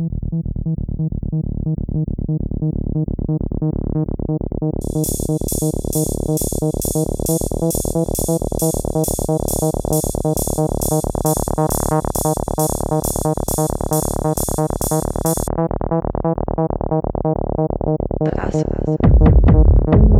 That's, that's.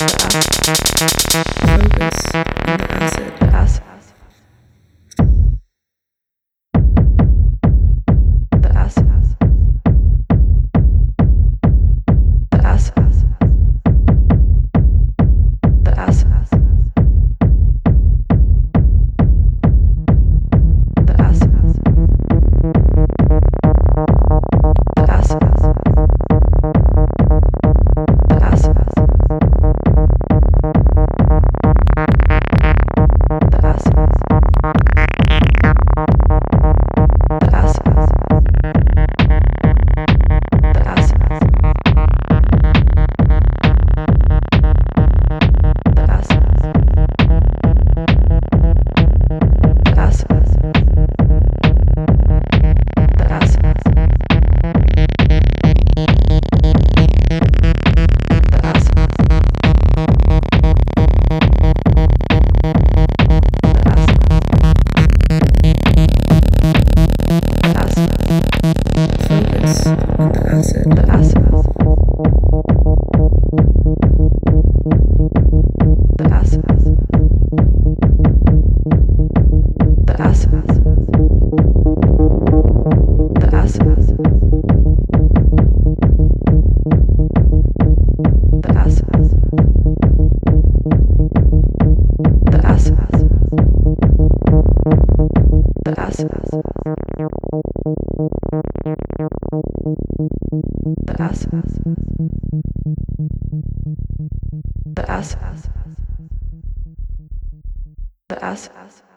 focus. traça, traça, traça, traça, traça.